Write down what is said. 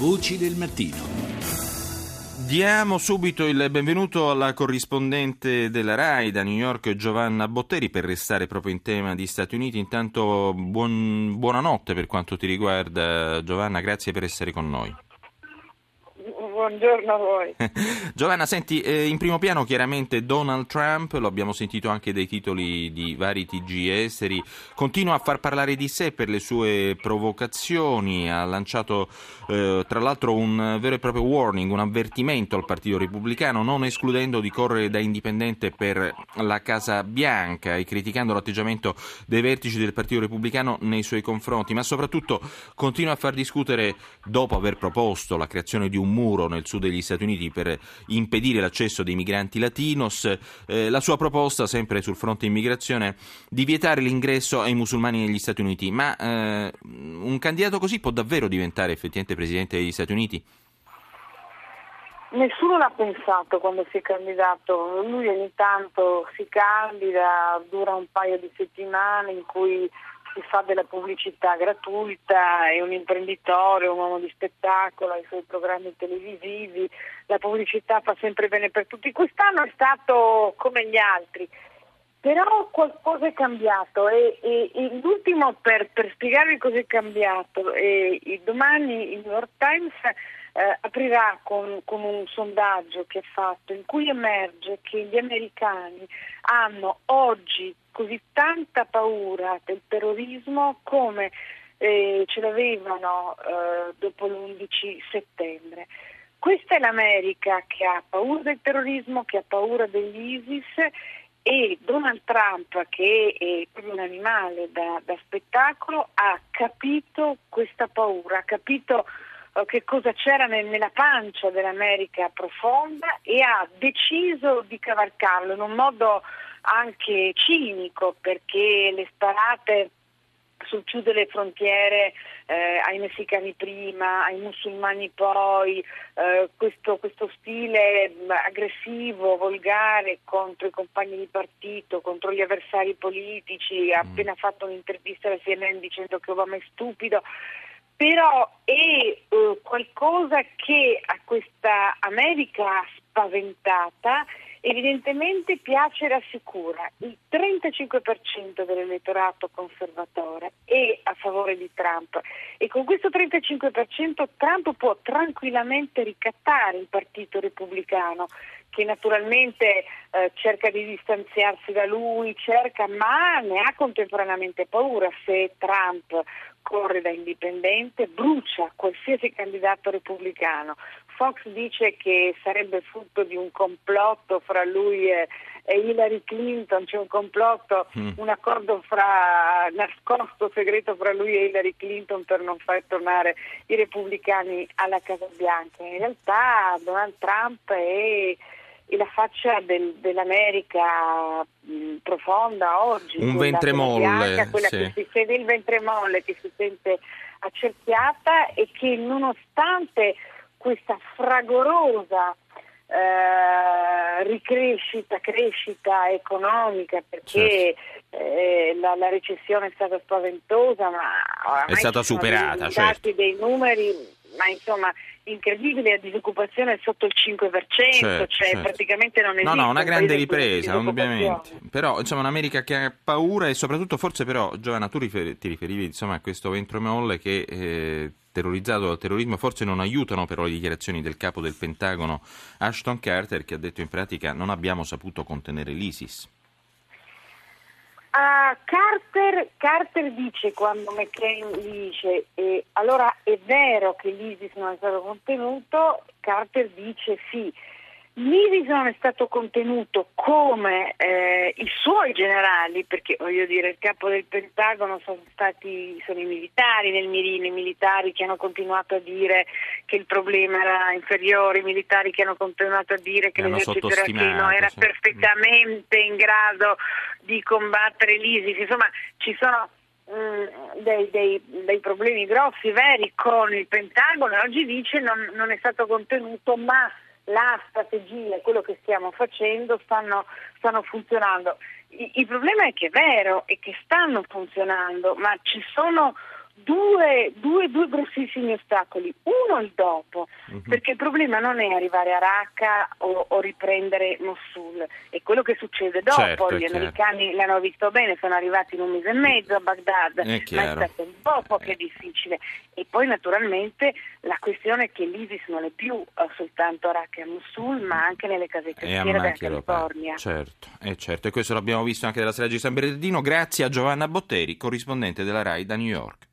Voci del mattino. Diamo subito il benvenuto alla corrispondente della RAI da New York Giovanna Botteri per restare proprio in tema di Stati Uniti. Intanto buon, buonanotte per quanto ti riguarda Giovanna, grazie per essere con noi buongiorno a voi. Giovanna, senti, eh, in primo piano chiaramente Donald Trump, lo abbiamo sentito anche dai titoli di vari TG esteri, continua a far parlare di sé per le sue provocazioni, ha lanciato eh, tra l'altro un vero e proprio warning, un avvertimento al Partito Repubblicano, non escludendo di correre da indipendente per la Casa Bianca e criticando l'atteggiamento dei vertici del Partito Repubblicano nei suoi confronti, ma soprattutto continua a far discutere, dopo aver proposto la creazione di un muro nel sud degli Stati Uniti per impedire l'accesso dei migranti latinos. Eh, la sua proposta, sempre sul fronte immigrazione, di vietare l'ingresso ai musulmani negli Stati Uniti. Ma eh, un candidato così può davvero diventare effettivamente presidente degli Stati Uniti? Nessuno l'ha pensato quando si è candidato, lui ogni tanto si candida, dura un paio di settimane in cui si fa della pubblicità gratuita, è un imprenditore, un uomo di spettacolo, ha i suoi programmi televisivi, la pubblicità fa sempre bene per tutti. Quest'anno è stato come gli altri, però qualcosa è cambiato e, e, e l'ultimo per, per, spiegarvi cosa è cambiato, e, domani il New York Times eh, aprirà con, con, un sondaggio che ha fatto in cui emerge che gli americani hanno oggi così tanta paura del terrorismo come eh, ce l'avevano eh, dopo l'11 settembre. Questa è l'America che ha paura del terrorismo, che ha paura degli ISIS e Donald Trump, che è proprio un animale da, da spettacolo, ha capito questa paura, ha capito che cosa c'era nel, nella pancia dell'America profonda e ha deciso di cavalcarlo in un modo anche cinico perché le sparate sul chiudere le frontiere eh, ai messicani prima, ai musulmani poi, eh, questo, questo, stile aggressivo, volgare contro i compagni di partito, contro gli avversari politici, ha mm. appena fatto un'intervista alla CNN dicendo che Obama è stupido, però è eh, qualcosa che a questa America spaventata evidentemente piace e rassicura. Il 35% dell'elettorato conservatore è a favore di Trump e con questo 35% Trump può tranquillamente ricattare il Partito Repubblicano che naturalmente eh, cerca di distanziarsi da lui, cerca, ma ne ha contemporaneamente paura se Trump corre da indipendente, brucia qualsiasi candidato repubblicano. Fox dice che sarebbe frutto di un complotto fra lui e, Hillary Clinton, c'è un complotto, mm. un accordo fra, nascosto, segreto fra lui e Hillary Clinton per non far tornare i repubblicani alla Casa Bianca. In realtà Donald Trump è la faccia del, dell'America mh, profonda oggi. Un ventre molle. quella sì. che si sente il ventre molle, che si sente accerchiata e che nonostante questa fragorosa eh, ricrescita, crescita economica perché certo. eh, la, la, recessione è stata spaventosa ma è stata superata. I certo. dei numeri, ma insomma incredibile, la disoccupazione è sotto il 5%, certo, cioè certo. praticamente non esiste. No, no, una grande ripresa, ovviamente. Però, insomma, un'America che ha paura e soprattutto, forse però, Giovanna, tu rifer- ti riferivi insomma, a questo ventro molle che... Eh, terrorizzato dal terrorismo forse non aiutano però le dichiarazioni del capo del Pentagono Ashton Carter che ha detto in pratica non abbiamo saputo contenere l'ISIS. Uh, Carter, Carter, dice quando McCain dice eh, allora è vero che l'ISIS non è stato contenuto, Carter dice sì, L'ISIS non è stato contenuto come eh, i suoi generali, perché voglio dire il capo del Pentagono sono stati sono i militari nel mirino, i militari che hanno continuato a dire che il problema era inferiore, i militari che hanno continuato a dire che l'esercito iracheno era cioè. perfettamente in grado di combattere l'ISIS, insomma ci sono mm, dei, dei, dei, problemi grossi, veri con il Pentagono, oggi dice non, non è stato contenuto ma la strategia quello che stiamo facendo stanno, stanno funzionando. Il, il, problema è che è vero e che stanno funzionando, ma ci sono due, due, due grossissimi ostacoli. Uno il dopo, uh-huh. perché il problema non è arrivare a Raqqa o, o riprendere Mosul, è quello che succede dopo. Certo, Gli americani l'hanno visto bene, sono arrivati in un mese e mezzo a Baghdad, è ma è chiaro. stato un dopo che è difficile. E poi naturalmente la questione è che l'ISIS non è più eh, soltanto a Raqqa e a Mosul, ma anche nelle casette E a della. California. Certo, eh, certo, e questo l'abbiamo visto anche dalla strage di San Bernardino. Grazie a Giovanna Botteri, corrispondente della RAI da New York.